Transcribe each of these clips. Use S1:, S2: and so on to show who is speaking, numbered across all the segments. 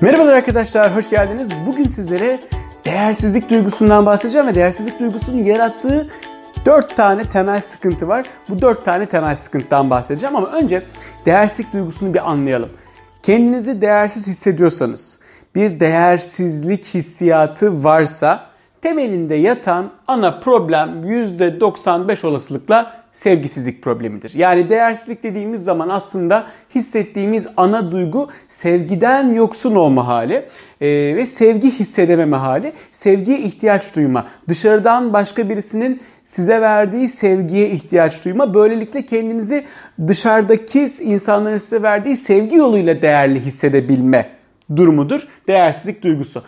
S1: Merhabalar arkadaşlar, hoş geldiniz. Bugün sizlere değersizlik duygusundan bahsedeceğim ve değersizlik duygusunun yarattığı 4 tane temel sıkıntı var. Bu 4 tane temel sıkıntıdan bahsedeceğim ama önce değersizlik duygusunu bir anlayalım. Kendinizi değersiz hissediyorsanız, bir değersizlik hissiyatı varsa temelinde yatan ana problem %95 olasılıkla sevgisizlik problemidir. Yani değersizlik dediğimiz zaman aslında hissettiğimiz ana duygu sevgiden yoksun olma hali e, ve sevgi hissedememe hali, sevgiye ihtiyaç duyma, dışarıdan başka birisinin size verdiği sevgiye ihtiyaç duyma, böylelikle kendinizi dışarıdaki insanların size verdiği sevgi yoluyla değerli hissedebilme durumudur değersizlik duygusu.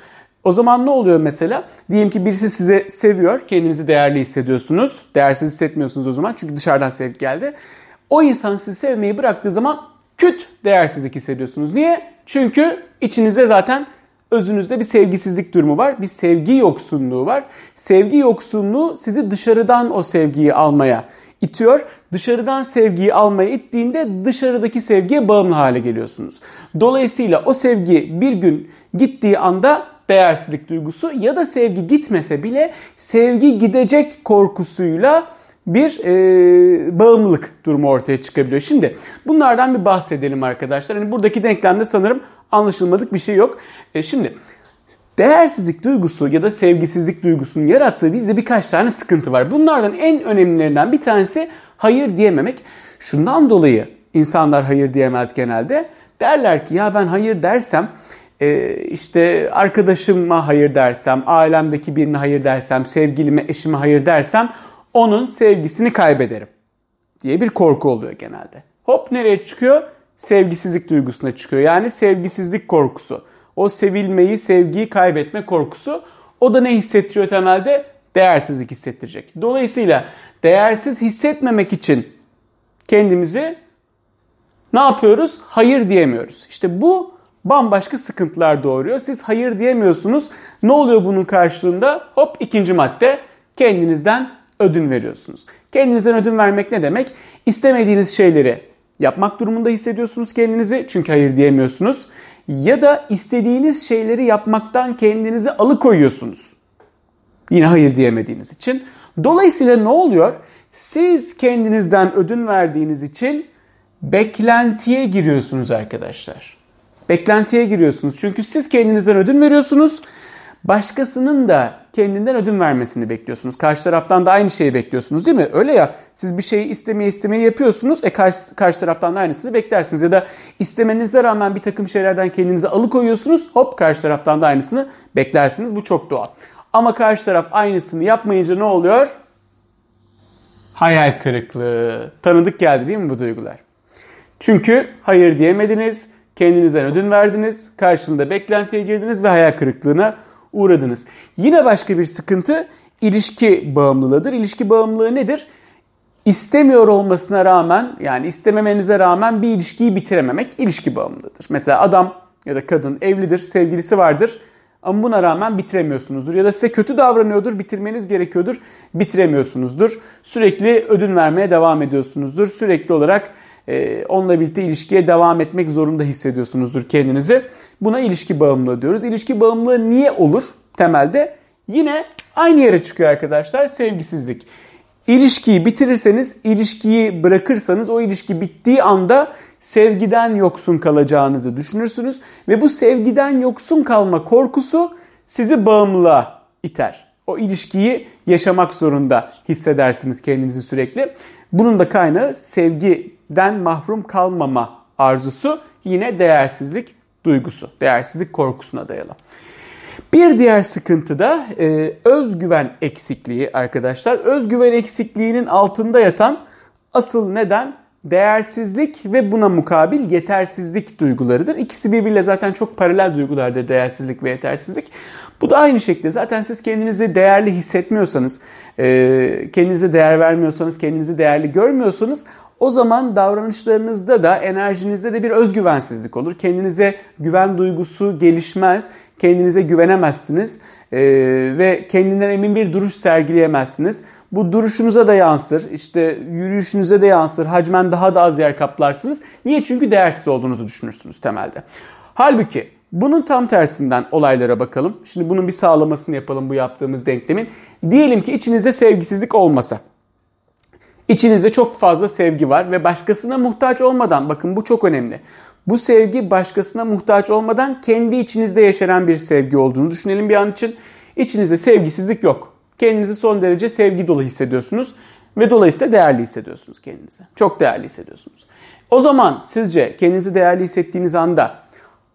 S1: O zaman ne oluyor mesela? Diyelim ki birisi size seviyor, kendinizi değerli hissediyorsunuz. Değersiz hissetmiyorsunuz o zaman çünkü dışarıdan sevgi geldi. O insan sizi sevmeyi bıraktığı zaman küt değersizlik hissediyorsunuz. Niye? Çünkü içinizde zaten özünüzde bir sevgisizlik durumu var. Bir sevgi yoksunluğu var. Sevgi yoksunluğu sizi dışarıdan o sevgiyi almaya itiyor. Dışarıdan sevgiyi almaya ittiğinde dışarıdaki sevgiye bağımlı hale geliyorsunuz. Dolayısıyla o sevgi bir gün gittiği anda değersizlik duygusu ya da sevgi gitmese bile sevgi gidecek korkusuyla bir e, bağımlılık durumu ortaya çıkabiliyor. Şimdi bunlardan bir bahsedelim arkadaşlar. Hani buradaki denklemde sanırım anlaşılmadık bir şey yok. E, şimdi değersizlik duygusu ya da sevgisizlik duygusunun yarattığı bizde birkaç tane sıkıntı var. Bunlardan en önemlilerinden bir tanesi hayır diyememek. Şundan dolayı insanlar hayır diyemez genelde. Derler ki ya ben hayır dersem e, işte arkadaşıma hayır dersem, ailemdeki birine hayır dersem, sevgilime, eşime hayır dersem onun sevgisini kaybederim diye bir korku oluyor genelde. Hop nereye çıkıyor? Sevgisizlik duygusuna çıkıyor. Yani sevgisizlik korkusu. O sevilmeyi, sevgiyi kaybetme korkusu. O da ne hissettiriyor temelde? Değersizlik hissettirecek. Dolayısıyla değersiz hissetmemek için kendimizi ne yapıyoruz? Hayır diyemiyoruz. İşte bu bambaşka sıkıntılar doğuruyor. Siz hayır diyemiyorsunuz. Ne oluyor bunun karşılığında? Hop ikinci madde kendinizden ödün veriyorsunuz. Kendinizden ödün vermek ne demek? İstemediğiniz şeyleri yapmak durumunda hissediyorsunuz kendinizi çünkü hayır diyemiyorsunuz. Ya da istediğiniz şeyleri yapmaktan kendinizi alıkoyuyorsunuz. Yine hayır diyemediğiniz için. Dolayısıyla ne oluyor? Siz kendinizden ödün verdiğiniz için beklentiye giriyorsunuz arkadaşlar. Beklentiye giriyorsunuz. Çünkü siz kendinizden ödün veriyorsunuz. Başkasının da kendinden ödün vermesini bekliyorsunuz. Karşı taraftan da aynı şeyi bekliyorsunuz değil mi? Öyle ya siz bir şeyi istemeye istemeye yapıyorsunuz. E karşı, karşı taraftan da aynısını beklersiniz. Ya da istemenize rağmen bir takım şeylerden kendinizi alıkoyuyorsunuz. Hop karşı taraftan da aynısını beklersiniz. Bu çok doğal. Ama karşı taraf aynısını yapmayınca ne oluyor? Hayal kırıklığı. Tanıdık geldi değil mi bu duygular? Çünkü hayır diyemediniz Kendinizden ödün verdiniz, karşılığında beklentiye girdiniz ve hayal kırıklığına uğradınız. Yine başka bir sıkıntı ilişki bağımlılığıdır. İlişki bağımlılığı nedir? İstemiyor olmasına rağmen yani istememenize rağmen bir ilişkiyi bitirememek ilişki bağımlılığıdır. Mesela adam ya da kadın evlidir, sevgilisi vardır ama buna rağmen bitiremiyorsunuzdur. Ya da size kötü davranıyordur, bitirmeniz gerekiyordur, bitiremiyorsunuzdur. Sürekli ödün vermeye devam ediyorsunuzdur. Sürekli olarak e, onunla birlikte ilişkiye devam etmek zorunda hissediyorsunuzdur kendinizi. Buna ilişki bağımlılığı diyoruz. İlişki bağımlılığı niye olur temelde? Yine aynı yere çıkıyor arkadaşlar sevgisizlik. İlişkiyi bitirirseniz, ilişkiyi bırakırsanız o ilişki bittiği anda sevgiden yoksun kalacağınızı düşünürsünüz ve bu sevgiden yoksun kalma korkusu sizi bağımlılığa iter. O ilişkiyi yaşamak zorunda hissedersiniz kendinizi sürekli. Bunun da kaynağı sevgiden mahrum kalmama arzusu yine değersizlik duygusu, değersizlik korkusuna dayalı. Bir diğer sıkıntı da e, özgüven eksikliği arkadaşlar. Özgüven eksikliğinin altında yatan asıl neden değersizlik ve buna mukabil yetersizlik duygularıdır. İkisi birbiriyle zaten çok paralel duygulardır değersizlik ve yetersizlik. Bu da aynı şekilde zaten siz kendinizi değerli hissetmiyorsanız, e, kendinize değer vermiyorsanız, kendinizi değerli görmüyorsanız o zaman davranışlarınızda da enerjinizde de bir özgüvensizlik olur. Kendinize güven duygusu gelişmez, kendinize güvenemezsiniz e, ve kendinden emin bir duruş sergileyemezsiniz. Bu duruşunuza da yansır, işte yürüyüşünüze de yansır, hacmen daha da az yer kaplarsınız. Niye? Çünkü değersiz olduğunuzu düşünürsünüz temelde. Halbuki Bunun tam tersinden olaylara bakalım. Şimdi bunun bir sağlamasını yapalım bu yaptığımız denklemin. Diyelim ki içinizde sevgisizlik olmasa. İçinizde çok fazla sevgi var ve başkasına muhtaç olmadan bakın bu çok önemli. Bu sevgi başkasına muhtaç olmadan kendi içinizde yaşanan bir sevgi olduğunu düşünelim bir an için. İçinizde sevgisizlik yok. Kendinizi son derece sevgi dolu hissediyorsunuz ve dolayısıyla değerli hissediyorsunuz kendinizi. Çok değerli hissediyorsunuz. O zaman sizce kendinizi değerli hissettiğiniz anda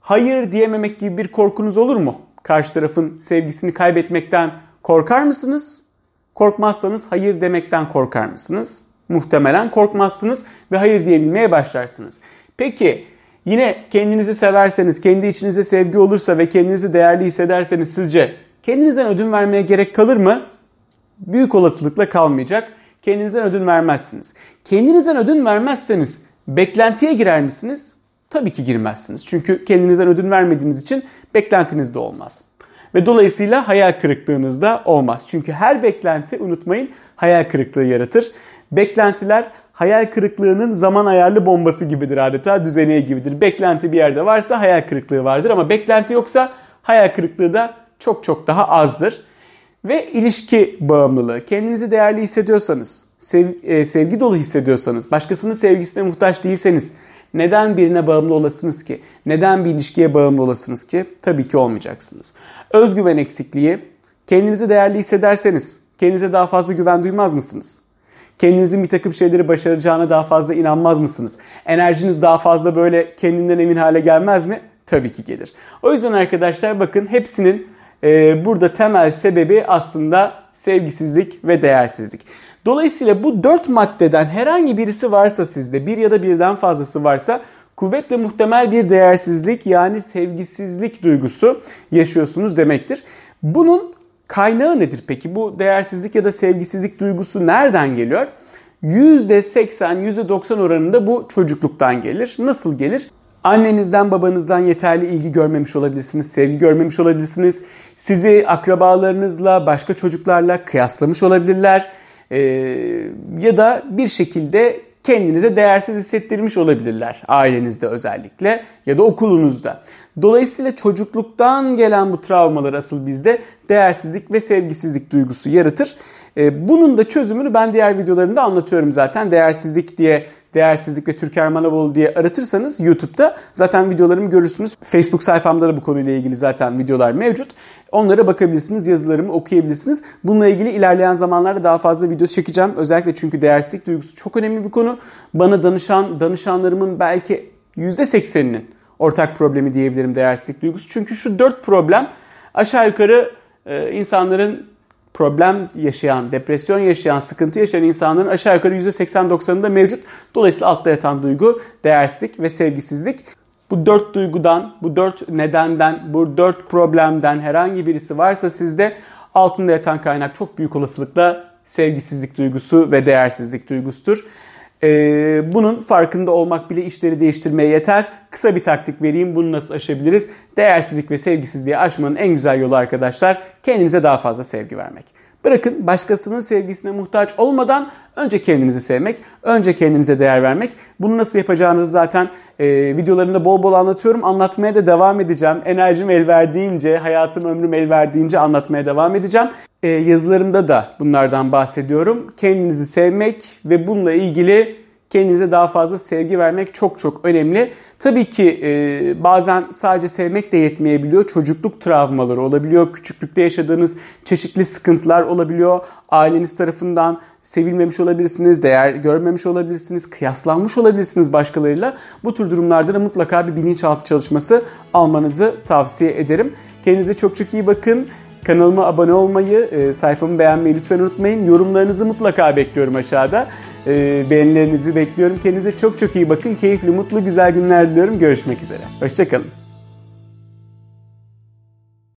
S1: hayır diyememek gibi bir korkunuz olur mu? Karşı tarafın sevgisini kaybetmekten korkar mısınız? Korkmazsanız hayır demekten korkar mısınız? Muhtemelen korkmazsınız ve hayır diyebilmeye başlarsınız. Peki yine kendinizi severseniz, kendi içinizde sevgi olursa ve kendinizi değerli hissederseniz sizce kendinizden ödün vermeye gerek kalır mı? Büyük olasılıkla kalmayacak. Kendinizden ödün vermezsiniz. Kendinizden ödün vermezseniz beklentiye girer misiniz? Tabii ki girmezsiniz. Çünkü kendinizden ödün vermediğiniz için beklentiniz de olmaz. Ve dolayısıyla hayal kırıklığınız da olmaz. Çünkü her beklenti unutmayın hayal kırıklığı yaratır. Beklentiler hayal kırıklığının zaman ayarlı bombası gibidir adeta düzeneği gibidir. Beklenti bir yerde varsa hayal kırıklığı vardır ama beklenti yoksa hayal kırıklığı da çok çok daha azdır. Ve ilişki bağımlılığı. Kendinizi değerli hissediyorsanız, sev, e, sevgi dolu hissediyorsanız, başkasının sevgisine muhtaç değilseniz neden birine bağımlı olasınız ki? Neden bir ilişkiye bağımlı olasınız ki? Tabii ki olmayacaksınız. Özgüven eksikliği. Kendinizi değerli hissederseniz kendinize daha fazla güven duymaz mısınız? Kendinizin bir takım şeyleri başaracağına daha fazla inanmaz mısınız? Enerjiniz daha fazla böyle kendinden emin hale gelmez mi? Tabii ki gelir. O yüzden arkadaşlar bakın hepsinin e, burada temel sebebi aslında sevgisizlik ve değersizlik. Dolayısıyla bu dört maddeden herhangi birisi varsa sizde bir ya da birden fazlası varsa kuvvetle muhtemel bir değersizlik yani sevgisizlik duygusu yaşıyorsunuz demektir. Bunun kaynağı nedir peki? Bu değersizlik ya da sevgisizlik duygusu nereden geliyor? %80, %90 oranında bu çocukluktan gelir. Nasıl gelir? Annenizden babanızdan yeterli ilgi görmemiş olabilirsiniz, sevgi görmemiş olabilirsiniz. Sizi akrabalarınızla, başka çocuklarla kıyaslamış olabilirler. Ee, ya da bir şekilde kendinize değersiz hissettirmiş olabilirler ailenizde özellikle ya da okulunuzda. Dolayısıyla çocukluktan gelen bu travmalar asıl bizde değersizlik ve sevgisizlik duygusu yaratır. Ee, bunun da çözümünü ben diğer videolarımda anlatıyorum zaten. Değersizlik diye değersizlik ve Türker Manavoğlu diye aratırsanız YouTube'da zaten videolarımı görürsünüz. Facebook sayfamda da bu konuyla ilgili zaten videolar mevcut. Onlara bakabilirsiniz, yazılarımı okuyabilirsiniz. Bununla ilgili ilerleyen zamanlarda daha fazla video çekeceğim. Özellikle çünkü değersizlik duygusu çok önemli bir konu. Bana danışan danışanlarımın belki %80'inin ortak problemi diyebilirim değersizlik duygusu. Çünkü şu dört problem aşağı yukarı e, insanların problem yaşayan, depresyon yaşayan, sıkıntı yaşayan insanların aşağı yukarı %80-90'ında mevcut. Dolayısıyla altta yatan duygu değersizlik ve sevgisizlik. Bu dört duygudan, bu dört nedenden, bu dört problemden herhangi birisi varsa sizde altında yatan kaynak çok büyük olasılıkla sevgisizlik duygusu ve değersizlik duygusudur. Ee, bunun farkında olmak bile işleri değiştirmeye yeter. Kısa bir taktik vereyim. Bunu nasıl aşabiliriz? Değersizlik ve sevgisizliği aşmanın en güzel yolu arkadaşlar kendinize daha fazla sevgi vermek. Bırakın başkasının sevgisine muhtaç olmadan önce kendinizi sevmek, önce kendinize değer vermek. Bunu nasıl yapacağınızı zaten e, videolarımda bol bol anlatıyorum. Anlatmaya da devam edeceğim. Enerjim el verdiğince, hayatım ömrüm el verdiğince anlatmaya devam edeceğim. E, yazılarımda da bunlardan bahsediyorum. Kendinizi sevmek ve bununla ilgili kendinize daha fazla sevgi vermek çok çok önemli. Tabii ki e, bazen sadece sevmek de yetmeyebiliyor. Çocukluk travmaları olabiliyor. Küçüklükte yaşadığınız çeşitli sıkıntılar olabiliyor. Aileniz tarafından sevilmemiş olabilirsiniz, değer görmemiş olabilirsiniz, kıyaslanmış olabilirsiniz başkalarıyla. Bu tür durumlarda da mutlaka bir bilinçaltı çalışması almanızı tavsiye ederim. Kendinize çok çok iyi bakın. Kanalıma abone olmayı, e, sayfamı beğenmeyi lütfen unutmayın. Yorumlarınızı mutlaka bekliyorum aşağıda. E, beğenilerinizi bekliyorum. Kendinize çok çok iyi bakın. Keyifli, mutlu, güzel günler diliyorum. Görüşmek üzere. Hoşçakalın.